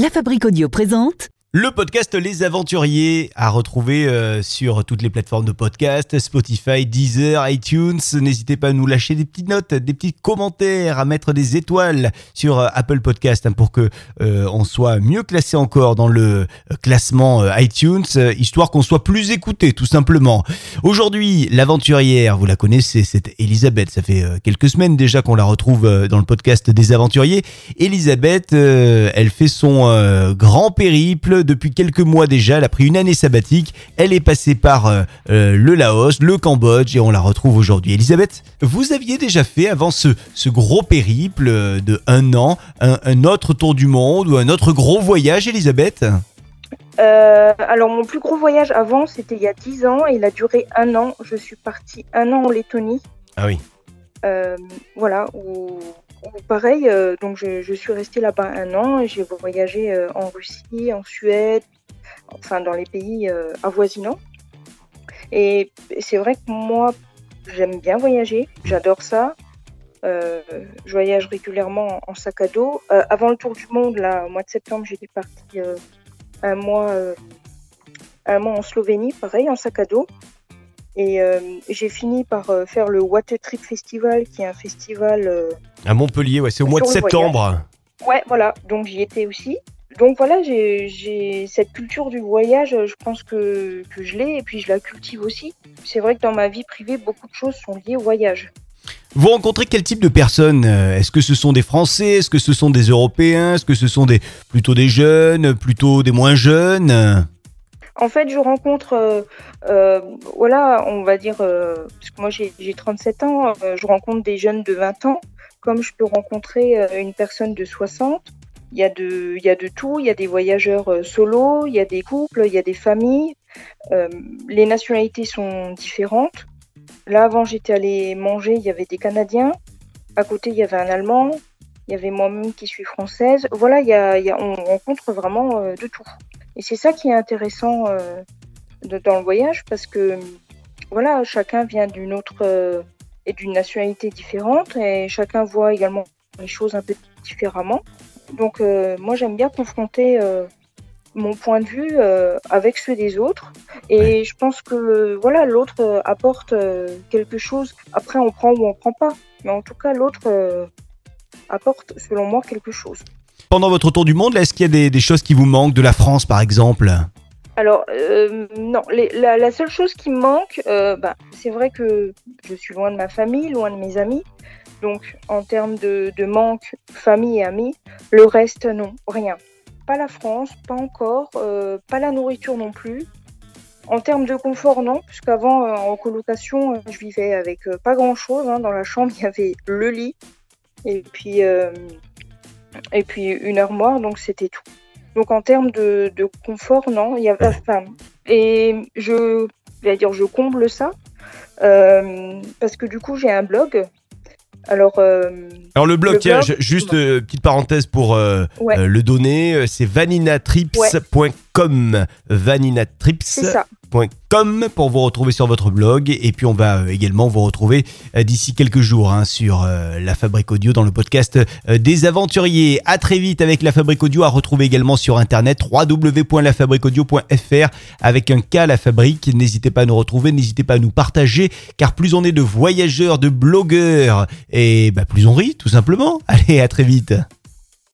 La Fabrique Audio présente Le podcast Les Aventuriers à retrouver euh, sur toutes les plateformes de podcast, Spotify, Deezer, iTunes. N'hésitez pas à nous lâcher des petites notes, des petits commentaires, à mettre des étoiles sur euh, Apple Podcast hein, pour que euh, on soit mieux classé encore dans le classement iTunes, histoire qu'on soit plus écouté tout simplement. Aujourd'hui, l'aventurière, vous la connaissez, c'est Elisabeth. Ça fait quelques semaines déjà qu'on la retrouve dans le podcast des Aventuriers. Elisabeth, elle fait son grand périple depuis quelques mois déjà. Elle a pris une année sabbatique. Elle est passée par euh, euh, le Laos, le Cambodge et on la retrouve aujourd'hui. Elisabeth, vous aviez déjà fait avant ce, ce gros périple euh, de un an un, un autre tour du monde ou un autre gros voyage, Elisabeth? Euh, alors mon plus gros voyage avant, c'était il y a 10 ans et il a duré un an. Je suis partie un an en Lettonie. Ah oui. Euh, voilà, où pareil, euh, donc je, suis restée là-bas un an et j'ai voyagé euh, en Russie, en Suède, enfin dans les pays euh, avoisinants. Et c'est vrai que moi, j'aime bien voyager, j'adore ça. Je voyage régulièrement en sac à dos. Avant le tour du monde, là, au mois de septembre, j'étais partie un mois, un mois en Slovénie, pareil, en sac à dos. Et euh, j'ai fini par euh, faire le Water Trip Festival, qui est un festival. euh, À Montpellier, ouais, c'est au mois de septembre. Ouais, voilà, donc j'y étais aussi. Donc voilà, j'ai cette culture du voyage, je pense que, que je l'ai et puis je la cultive aussi. C'est vrai que dans ma vie privée, beaucoup de choses sont liées au voyage. Vous rencontrez quel type de personnes Est-ce que ce sont des Français Est-ce que ce sont des Européens Est-ce que ce sont des plutôt des jeunes, plutôt des moins jeunes? En fait, je rencontre, euh, euh, voilà, on va dire, euh, parce que moi j'ai j'ai 37 ans, je rencontre des jeunes de 20 ans, comme je peux rencontrer une personne de 60. Il y a de, y a tout, il y a des voyageurs euh, solo, il y a des couples, il y a des familles. Les nationalités sont différentes. Là, avant, j'étais allée manger, il y avait des Canadiens. À côté, il y avait un Allemand. Il y avait moi-même qui suis française. Voilà, il y a, on rencontre vraiment de tout. Et c'est ça qui est intéressant euh, de- dans le voyage parce que voilà, chacun vient d'une autre euh, et d'une nationalité différente et chacun voit également les choses un peu différemment. Donc euh, moi j'aime bien confronter mon point de vue avec ceux des autres et je pense que voilà l'autre apporte quelque chose. Après on prend ou on prend pas, mais en tout cas l'autre apporte selon moi quelque chose. Pendant votre tour du monde, est-ce qu'il y a des, choses qui vous manquent de la France, par exemple? Alors, euh, non, la, seule chose qui me manque, euh, bah, c'est vrai que je suis loin de ma famille, loin de mes amis. Donc, en termes de, manque, famille et amis, le reste, non, rien. Pas la France, pas encore, euh, pas la nourriture non plus. En termes de confort, non, puisqu'avant, en colocation, je vivais avec pas grand-chose. hein. Dans la chambre, il y avait le lit et puis, et puis une armoire, donc c'était tout. Donc en termes de, de confort, non, il y a enfin, et je vais dire je comble ça euh, parce que du coup j'ai un blog. Alors euh, Alors le blog, Le tiens, blog, juste euh, petite parenthèse pour euh, Ouais. le donner, c'est vaninatrips.com. Vaninatrips. .com pour vous retrouver sur votre blog et puis on va euh, également vous retrouver euh, d'ici quelques jours hein, sur euh, la Fabrique Audio dans le podcast euh, des aventuriers. À très vite avec la Fabrique Audio à retrouver également sur internet www.lafabriqueaudio.fr avec un K la fabrique. N'hésitez pas à nous retrouver, n'hésitez pas à nous partager car plus on est de voyageurs, de blogueurs et bah, plus on rit tout simplement. Allez, à très vite.